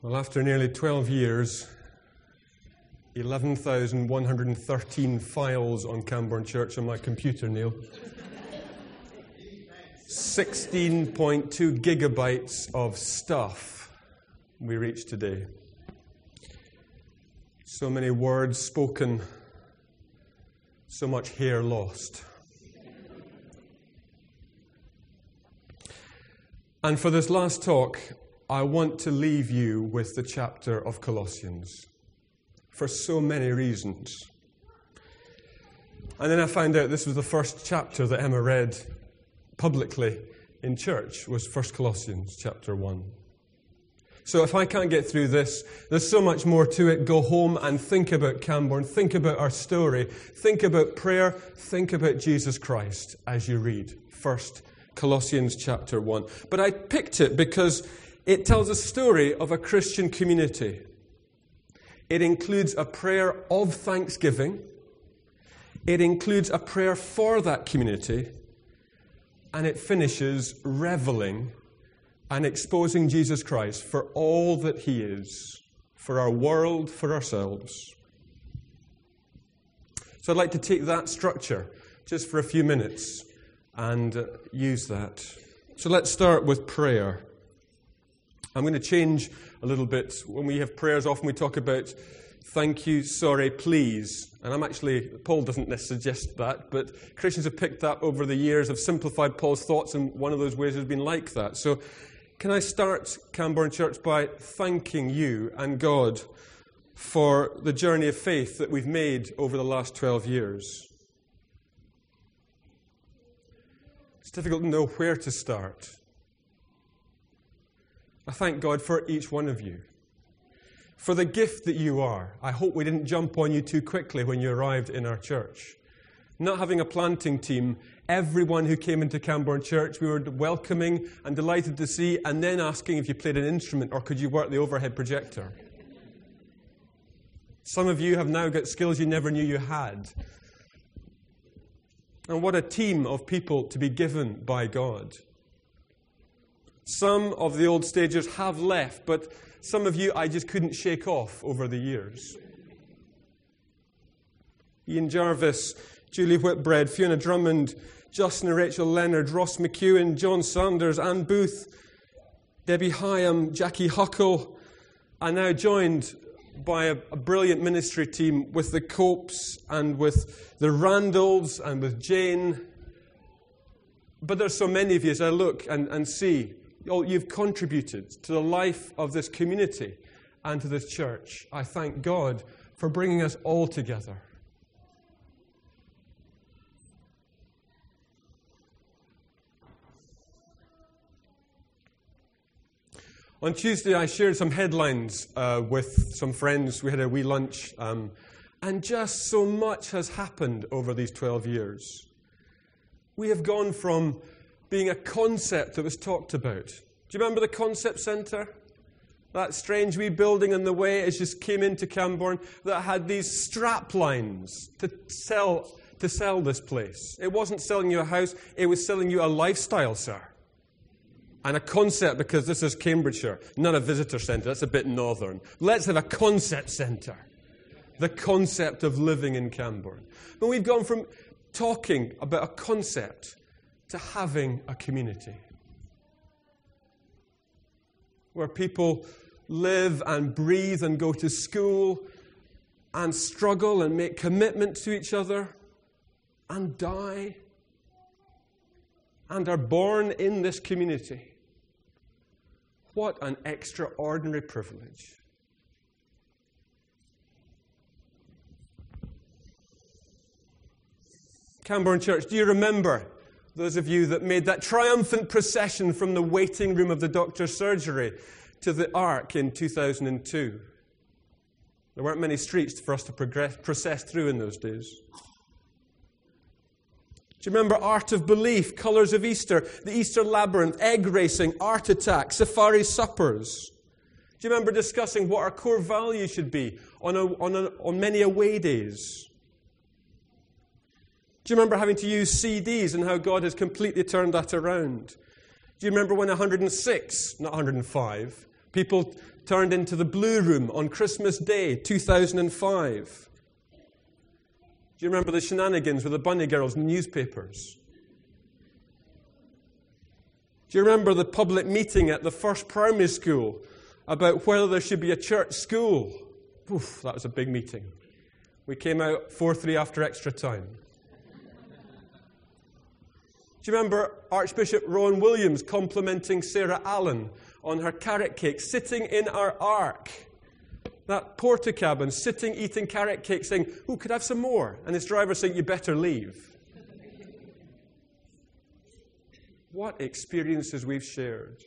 Well, after nearly 12 years, 11,113 files on Cambourne Church on my computer, Neil. 16.2 gigabytes of stuff we reach today. So many words spoken, so much hair lost. And for this last talk, I want to leave you with the chapter of Colossians for so many reasons. And then I found out this was the first chapter that Emma read publicly in church was 1 Colossians chapter 1. So if I can't get through this, there's so much more to it. Go home and think about Cambourne, think about our story, think about prayer, think about Jesus Christ as you read 1 Colossians chapter 1. But I picked it because it tells a story of a Christian community. It includes a prayer of thanksgiving. It includes a prayer for that community. And it finishes reveling and exposing Jesus Christ for all that he is, for our world, for ourselves. So I'd like to take that structure just for a few minutes and uh, use that. So let's start with prayer. I'm going to change a little bit. When we have prayers, often we talk about thank you, sorry, please. And I'm actually, Paul doesn't suggest that, but Christians have picked that over the years, have simplified Paul's thoughts, and one of those ways has been like that. So, can I start Cambourne Church by thanking you and God for the journey of faith that we've made over the last 12 years? It's difficult to know where to start. I thank God for each one of you. For the gift that you are. I hope we didn't jump on you too quickly when you arrived in our church. Not having a planting team, everyone who came into Cambourne Church, we were welcoming and delighted to see, and then asking if you played an instrument or could you work the overhead projector. Some of you have now got skills you never knew you had. And what a team of people to be given by God. Some of the old stagers have left, but some of you I just couldn't shake off over the years. Ian Jarvis, Julie Whitbread, Fiona Drummond, Justin and Rachel Leonard, Ross McEwen, John Sanders, Anne Booth, Debbie Hyam, Jackie Huckle, are now joined by a, a, brilliant ministry team with the Copes and with the Randalls and with Jane. But there's so many of you as I look and, and see you've contributed to the life of this community and to this church. I thank God for bringing us all together. On Tuesday, I shared some headlines uh, with some friends. We had a wee lunch, um, and just so much has happened over these 12 years. We have gone from being a concept that was talked about. Do you remember the concept centre? That strange wee building in the way it just came into Cambourne that had these strap lines to sell, to sell this place. It wasn't selling you a house, it was selling you a lifestyle, sir. And a concept because this is Cambridgeshire, not a visitor centre, that's a bit northern. Let's have a concept centre. The concept of living in Cambourne. But we've gone from talking about a concept to having a community where people live and breathe and go to school and struggle and make commitment to each other and die and are born in this community. What an extraordinary privilege. Cambourne Church, do you remember those of you that made that triumphant procession from the waiting room of the doctor's surgery to the Ark in 2002. There weren't many streets for us to progress, process through in those days. Do you remember Art of Belief, Colours of Easter, the Easter Labyrinth, Egg Racing, Art Attack, Safari Suppers? Do you remember discussing what our core values should be on, a, on, a, on many away days? Do you remember having to use CDs and how God has completely turned that around? Do you remember when 106, not 105, People turned into the Blue Room on Christmas Day, 2005. Do you remember the shenanigans with the bunny girls in newspapers? Do you remember the public meeting at the first primary school about whether there should be a church school? Oof, that was a big meeting. We came out 4 3 after extra time. You remember Archbishop Rowan Williams complimenting Sarah Allen on her carrot cake, sitting in our ark? That Portakabin sitting eating carrot cake, saying, Who could have some more? And his driver saying, You better leave. What experiences we've shared.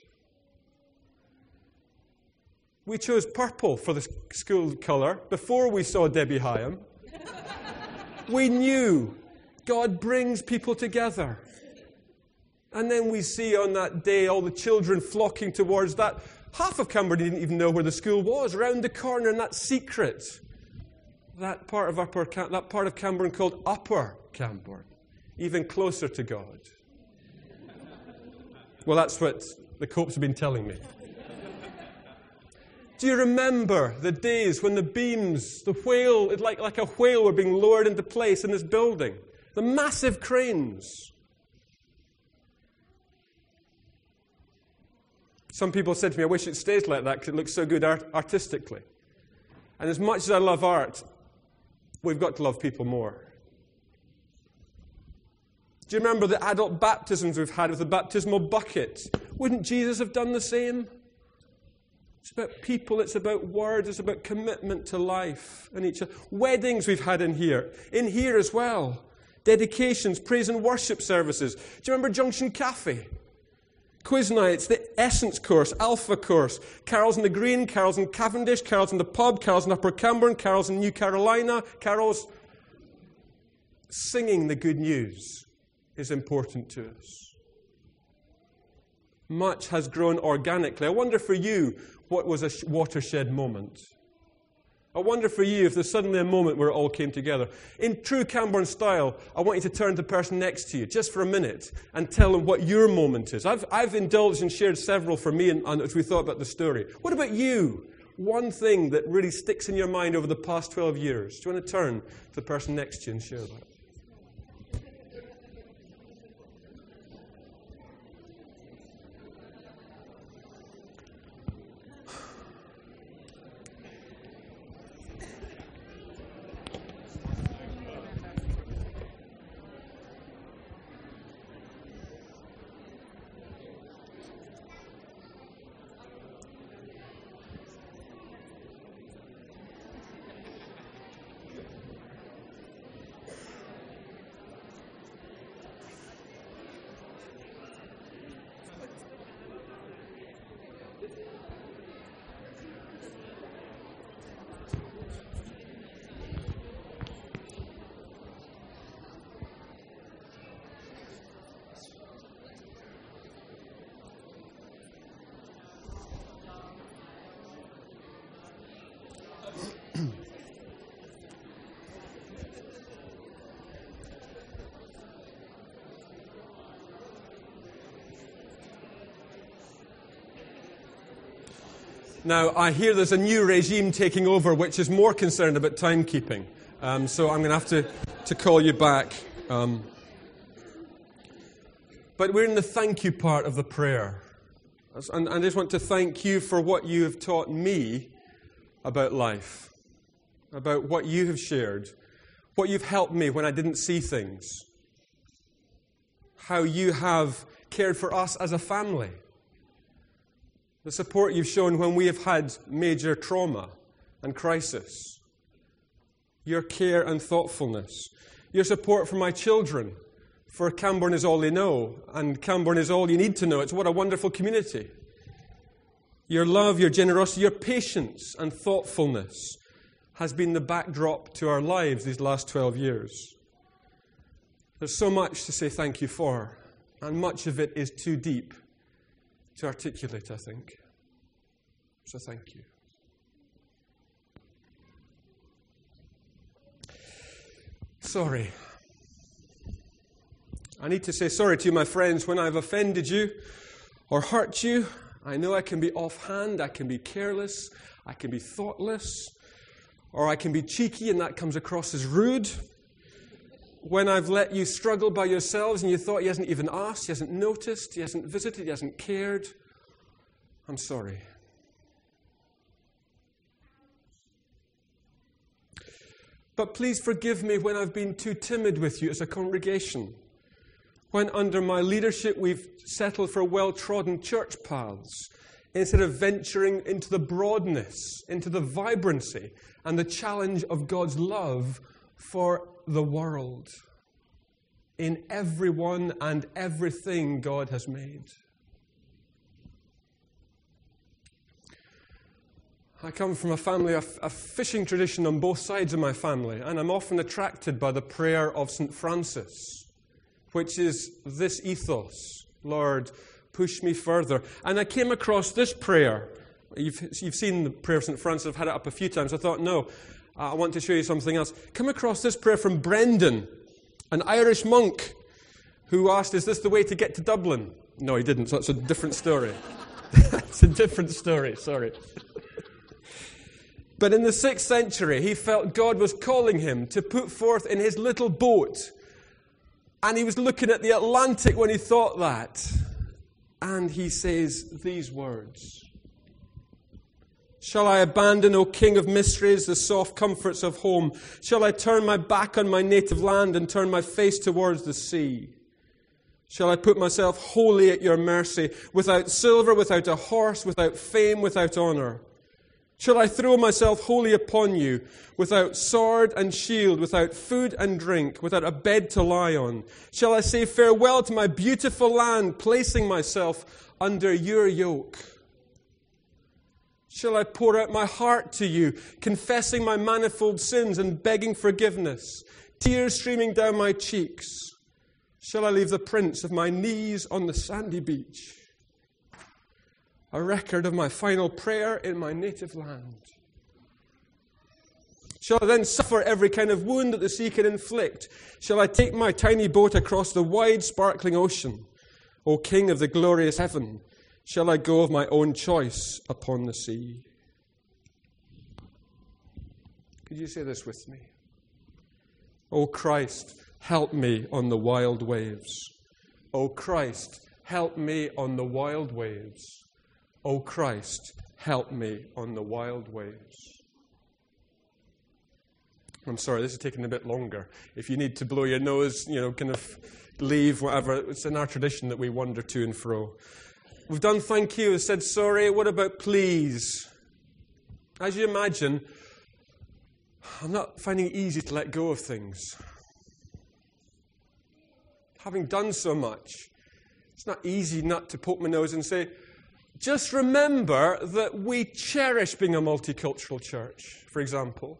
We chose purple for the school colour before we saw Debbie Hyam. we knew God brings people together. And then we see on that day all the children flocking towards that. Half of Cambourne didn't even know where the school was, around the corner, and that secret. That part of upper, that part of Cambourne called Upper Cambourne, even closer to God. Well, that's what the Copes have been telling me. Do you remember the days when the beams, the whale, like, like a whale, were being lowered into place in this building? The massive cranes. Some people said to me, I wish it stays like that because it looks so good art- artistically. And as much as I love art, we've got to love people more. Do you remember the adult baptisms we've had with the baptismal bucket? Wouldn't Jesus have done the same? It's about people, it's about words, it's about commitment to life and each other. Weddings we've had in here, in here as well. Dedications, praise and worship services. Do you remember Junction Cafe? Quiz nights, the Essence course, Alpha course, carols in the Green, carols in Cavendish, carols in the pub, carols in Upper Cambourne, carols in New Carolina, carols. Singing the good news is important to us. Much has grown organically. I wonder for you, what was a watershed moment? I wonder for you if there's suddenly a moment where it all came together. In true Cambourne style, I want you to turn to the person next to you just for a minute and tell them what your moment is. I've, I've indulged and shared several for me and, and as we thought about the story. What about you? One thing that really sticks in your mind over the past 12 years. Do you want to turn to the person next to you and share that? Now, I hear there's a new regime taking over which is more concerned about timekeeping. Um, so I'm going to have to, to call you back. Um, but we're in the thank you part of the prayer. And I just want to thank you for what you have taught me about life, about what you have shared, what you've helped me when I didn't see things, how you have cared for us as a family the support you've shown when we have had major trauma and crisis, your care and thoughtfulness, your support for my children, for Cambourne is all they know, and Cambourne is all you need to know. It's what a wonderful community. Your love, your generosity, your patience and thoughtfulness has been the backdrop to our lives these last 12 years. There's so much to say thank you for, and much of it is too deep to articulate, I think. So thank you. Sorry. I need to say sorry to you, my friends when I've offended you or hurt you I know I can be offhand, I can be careless, I can be thoughtless, or I can be cheeky and that comes across as rude. When I've let you struggle by yourselves and you thought he hasn't even asked, he hasn't noticed, he hasn't visited, he hasn't cared, I'm sorry. But please forgive me when I've been too timid with you as a congregation. When under my leadership we've settled for well trodden church paths instead of venturing into the broadness, into the vibrancy, and the challenge of God's love for the world in everyone and everything God has made. I come from a family, a, a fishing tradition on both sides of my family, and I'm often attracted by the prayer of St. Francis, which is this ethos Lord, push me further. And I came across this prayer. You've, you've seen the prayer of St. Francis, I've had it up a few times. I thought, no, Uh, I want to show you something else. Come across this prayer from Brendan, an Irish monk who asked, Is this the way to get to Dublin? No, he didn't, so that's a different story. it's a different story, sorry. But in the sixth century, he felt God was calling him to put forth in his little boat. And he was looking at the Atlantic when he thought that. And he says these words Shall I abandon, O King of mysteries, the soft comforts of home? Shall I turn my back on my native land and turn my face towards the sea? Shall I put myself wholly at your mercy, without silver, without a horse, without fame, without honor? Shall I throw myself wholly upon you, without sword and shield, without food and drink, without a bed to lie on? Shall I say farewell to my beautiful land, placing myself under your yoke? Shall I pour out my heart to you, confessing my manifold sins and begging forgiveness, tears streaming down my cheeks? Shall I leave the prints of my knees on the sandy beach? a record of my final prayer in my native land? Shall I then suffer every kind of wound that the sea can inflict? Shall I take my tiny boat across the wide, sparkling ocean? O King of the glorious heaven, shall I go of my own choice upon the sea? Could you say this with me? O Christ, help me on the wild waves. O Christ, help me on the wild waves. O Christ, help me on the wild waves. I'm sorry, this is taking a bit longer. If you need to blow your nose, you know, kind of leave, whatever, it's in our tradition that we wander to and fro. We've done thank you, said sorry. What about please? As you imagine, I'm not finding it easy to let go of things. Having done so much, it's not easy not to poke my nose and say, just remember that we cherish being a multicultural church, for example.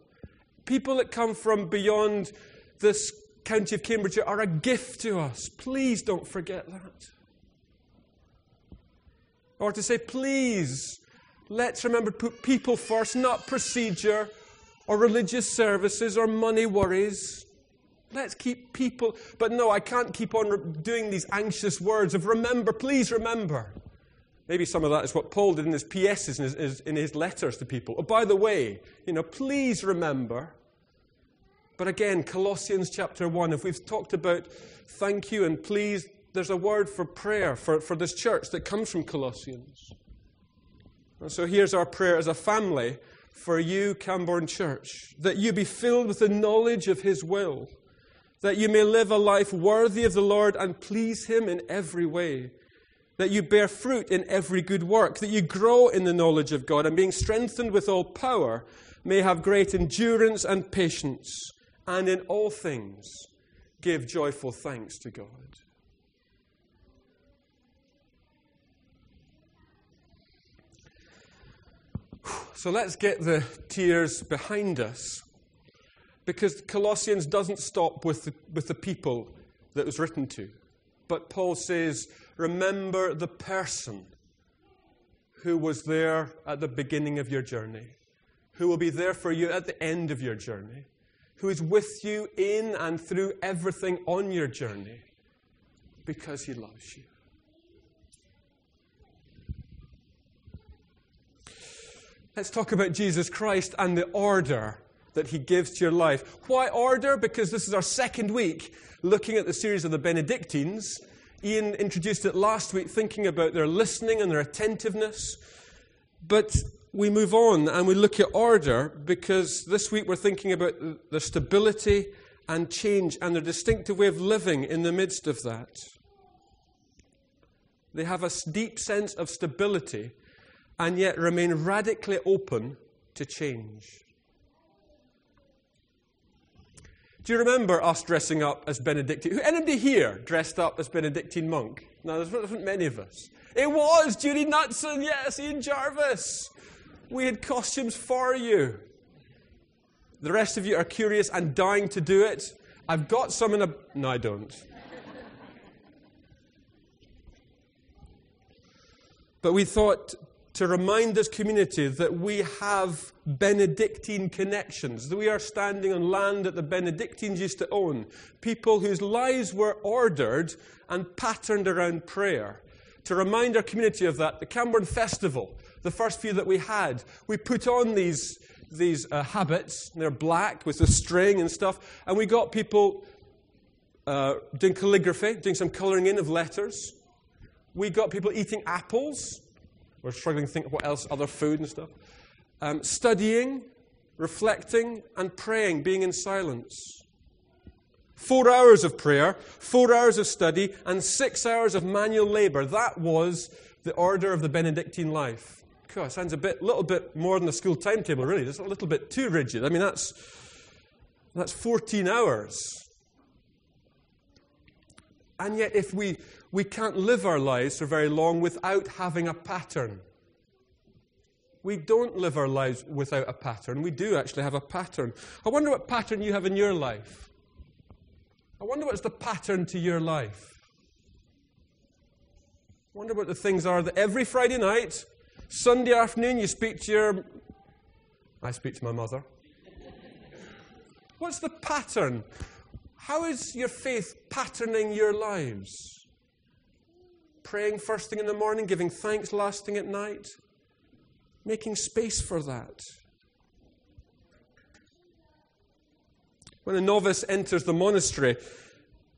People that come from beyond this county of Cambridge are a gift to us. Please don't forget that. Or to say, please, let's remember to put people first, not procedure or religious services or money worries. Let's keep people. But no, I can't keep on doing these anxious words of remember, please remember. Maybe some of that is what Paul did in his PSs, in his, in his letters to people. Oh, by the way, you know, please remember. But again, Colossians chapter 1, if we've talked about thank you and please, there's a word for prayer for, for this church that comes from Colossians. And so here's our prayer as a family for you, Cambourne Church, that you be filled with the knowledge of His will, that you may live a life worthy of the Lord and please Him in every way that you bear fruit in every good work, that you grow in the knowledge of God, and being strengthened with all power, may have great endurance and patience, and in all things give joyful thanks to God. So let's get the tears behind us because Colossians doesn't stop with the, with the people that was written to. But Paul says, remember the person who was there at the beginning of your journey, who will be there for you at the end of your journey, who is with you in and through everything on your journey because he loves you. Let's talk about Jesus Christ and the order that he gives to your life. Why order? Because this is our second week looking at the series of the Benedictines. Ian introduced it last week, thinking about their listening and their attentiveness. But we move on and we look at order because this week we're thinking about the stability and change and their distinctive way of living in the midst of that. They have a deep sense of stability and yet remain radically open to change. Do you remember us dressing up as Benedictine? Anybody here dressed up as Benedictine monk? No, there's not many of us. It was Judy Knutson, yes, Ian Jarvis. We had costumes for you. The rest of you are curious and dying to do it. I've got some in a. No, I don't. but we thought to remind this community that we have Benedictine connections, that we are standing on land that the Benedictines used to own, people whose lives were ordered and patterned around prayer. To remind our community of that, the Camborne Festival, the first few that we had, we put on these, these uh, habits, they're black with the string and stuff, and we got people uh, doing calligraphy, doing some colouring in of letters. We got people eating apples we're struggling to think what else, other food and stuff. Um, studying, reflecting, and praying, being in silence. Four hours of prayer, four hours of study, and six hours of manual labor. That was the order of the Benedictine life. God, sounds a bit, little bit more than a school timetable, really. It's a little bit too rigid. I mean, that's, that's 14 hours. And yet, if we we can't live our lives for very long without having a pattern. We don't live our lives without a pattern. We do actually have a pattern. I wonder what pattern you have in your life. I wonder what's the pattern to your life. I wonder what the things are that every Friday night, Sunday afternoon, you speak to your. I speak to my mother. What's the pattern? How is your faith patterning your lives? Praying first thing in the morning, giving thanks last thing at night, making space for that. When a novice enters the monastery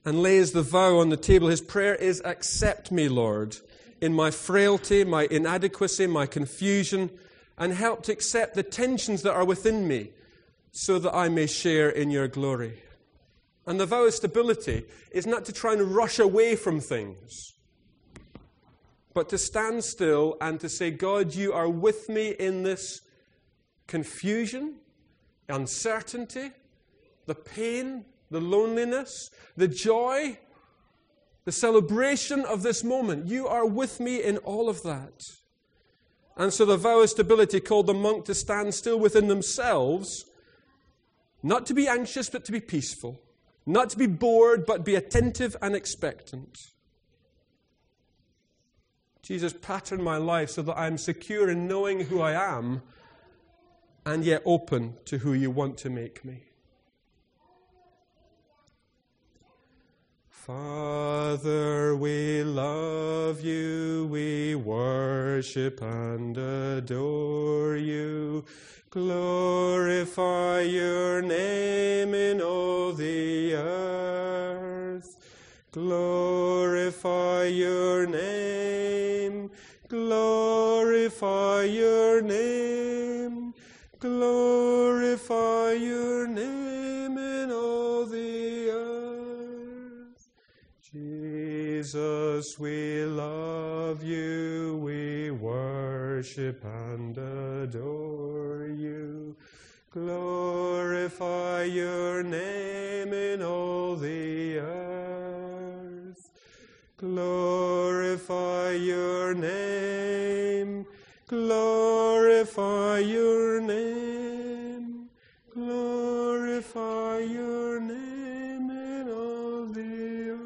and lays the vow on the table, his prayer is Accept me, Lord, in my frailty, my inadequacy, my confusion, and help to accept the tensions that are within me so that I may share in your glory. And the vow of stability is not to try and rush away from things but to stand still and to say, God, you are with me in this confusion, uncertainty, the pain, the loneliness, the joy, the celebration of this moment. You are with me in all of that. And so the vow of stability called the monk to stand still within themselves, not to be anxious, but to be peaceful, not to be bored, but be attentive and expectant. Jesus, pattern my life so that I'm secure in knowing who I am and yet open to who you want to make me. Father, we love you, we worship and adore you. Glorify your name in all the earth. Glorify your name, glorify your name, glorify your name in all the earth. Jesus, we love you, we worship and adore you. Glorify your name in all the. Glorify your name, glorify your name, glorify your name in all the earth.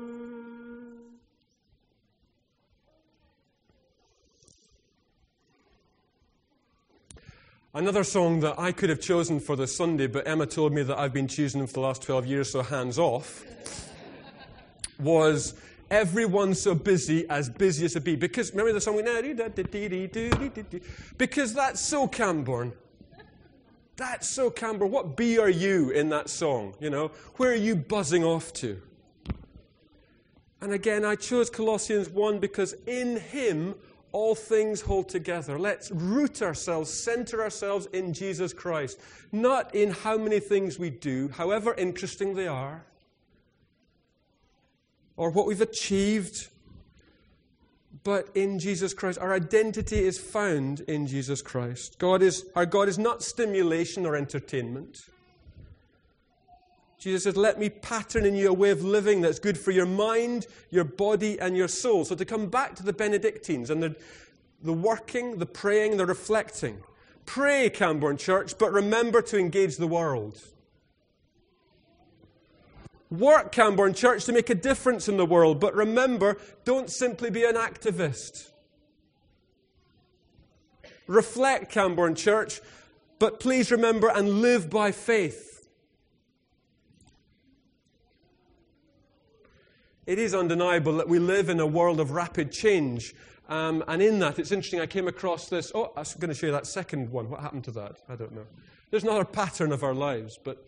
Another song that I could have chosen for this Sunday, but Emma told me that I've been choosing for the last 12 years, so hands off, was Everyone's so busy, as busy as a bee. Because, remember the song we? Because that's so Cambourne. That's so Cambourne. What bee are you in that song? You know, where are you buzzing off to? And again, I chose Colossians 1 because in Him all things hold together. Let's root ourselves, center ourselves in Jesus Christ, not in how many things we do, however interesting they are, or what we've achieved, but in Jesus Christ. Our identity is found in Jesus Christ. God is, our God is not stimulation or entertainment. Jesus says, Let me pattern in you a way of living that's good for your mind, your body, and your soul. So to come back to the Benedictines and the, the working, the praying, the reflecting. Pray, Cambourne Church, but remember to engage the world. Work, Cambourne Church, to make a difference in the world, but remember, don't simply be an activist. Reflect, Cambourne Church, but please remember and live by faith. It is undeniable that we live in a world of rapid change. Um, and in that, it's interesting, I came across this. Oh, I was going to show you that second one. What happened to that? I don't know. There's another pattern of our lives, but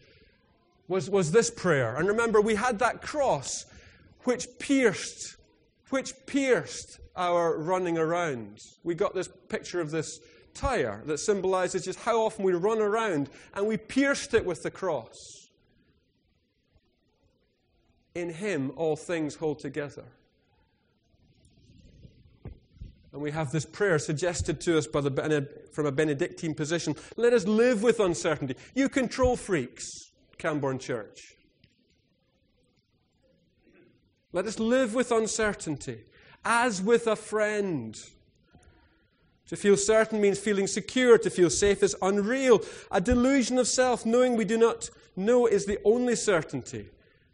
was, was this prayer. And remember, we had that cross which pierced, which pierced our running around. We got this picture of this tire that symbolizes just how often we run around, and we pierced it with the cross. In him, all things hold together. And we have this prayer suggested to us by the, from a Benedictine position. Let us live with uncertainty. You control freaks, Cambourne Church. Let us live with uncertainty, as with a friend. To feel certain means feeling secure. To feel safe is unreal. A delusion of self, knowing we do not know, is the only certainty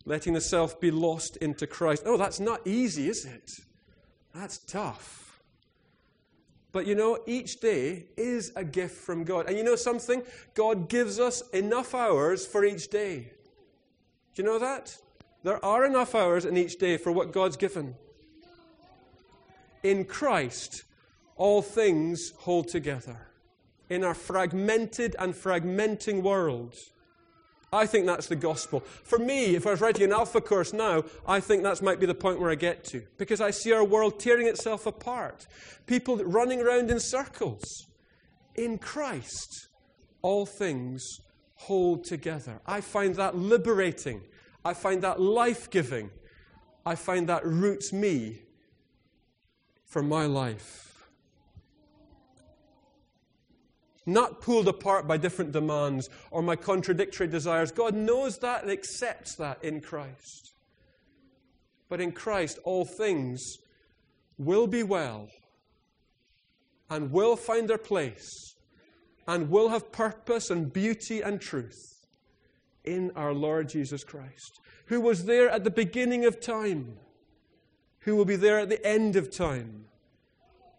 letting the self be lost into Christ. Oh, that's not easy, is it? That's tough. But you know, each day is a gift from God. And you know something? God gives us enough hours for each day. Do you know that? There are enough hours in each day for what God's given. In Christ, all things hold together. In our fragmented and fragmenting world, I think that's the gospel. For me, if I was writing an Alpha course now, I think that might be the point where I get to. Because I see our world tearing itself apart. People running around in circles. In Christ, all things hold together. I find that liberating. I find that life giving. I find that roots me for my life. Not pulled apart by different demands or my contradictory desires. God knows that and accepts that in Christ. But in Christ, all things will be well and will find their place and will have purpose and beauty and truth in our Lord Jesus Christ, who was there at the beginning of time, who will be there at the end of time,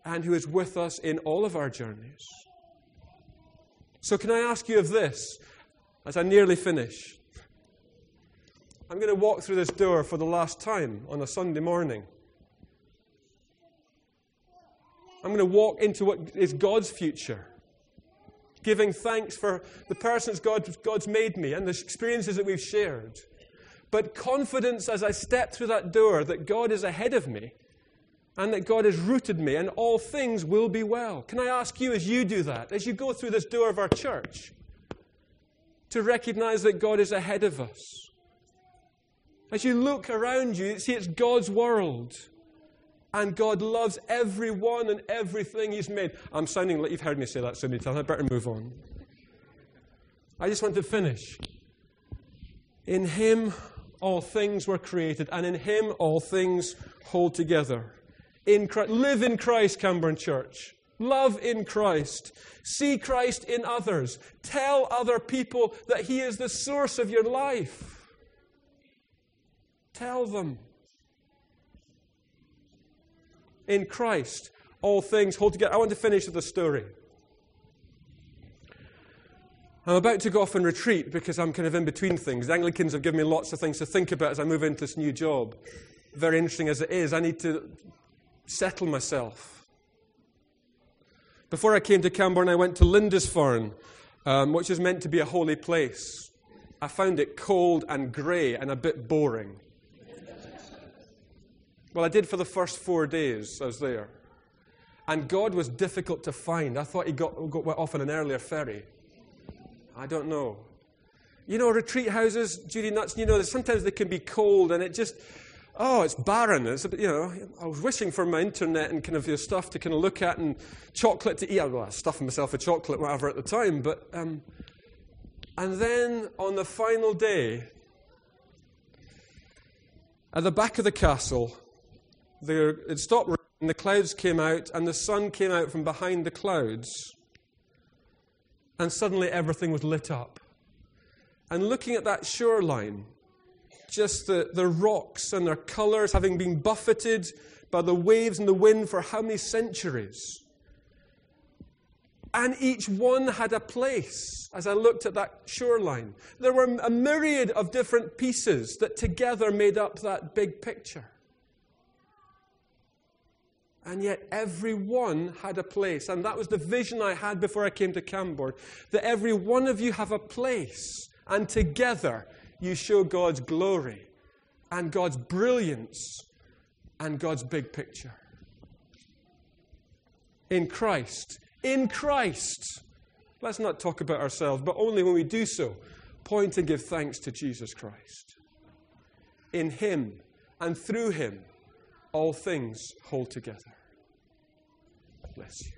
and who is with us in all of our journeys. So, can I ask you of this as I nearly finish? I'm going to walk through this door for the last time on a Sunday morning. I'm going to walk into what is God's future, giving thanks for the persons God, God's made me and the experiences that we've shared. But confidence as I step through that door that God is ahead of me and that God has rooted me, and all things will be well. Can I ask you, as you do that, as you go through this door of our church, to recognize that God is ahead of us? As you look around you, see it's God's world. And God loves everyone and everything He's made. I'm sounding like you've heard me say that so many times. I better move on. I just want to finish. In Him all things were created, and in Him all things hold together in Christ. Live in Christ, Cambourne Church. Love in Christ. See Christ in others. Tell other people that He is the source of your life. Tell them. In Christ, all things hold together. I want to finish with a story. I'm about to go off and retreat because I'm kind of in between things. The Anglicans have given me lots of things to think about as I move into this new job. very interesting as it is, I need to settle myself. Before I came to Cambourne, I went to Lindisfarne, um, which is meant to be a holy place. I found it cold and grey and a bit boring. Well, I did for the first four days I was there. And God was difficult to find. I thought he got, got went off on an earlier ferry. I don't know. You know, retreat houses, Judy Nuts, you know, sometimes they can be cold and it just, oh, it's barren. It's, you know, I was wishing for my internet and kind of your stuff to kind of look at and chocolate to eat. I was stuffing myself with chocolate, whatever, at the time. But, um, and then on the final day, at the back of the castle, there, it stopped raining, the clouds came out, and the sun came out from behind the clouds. And suddenly everything was lit up. And looking at that shoreline, just the, the rocks and their colors having been buffeted by the waves and the wind for how many centuries. And each one had a place as I looked at that shoreline. There were a myriad of different pieces that together made up that big picture. And yet, every one had a place. And that was the vision I had before I came to Cambourne that every one of you have a place. And together, you show God's glory and God's brilliance and God's big picture. In Christ. In Christ. Let's not talk about ourselves, but only when we do so, point and give thanks to Jesus Christ. In Him and through Him, all things hold together. Bless you.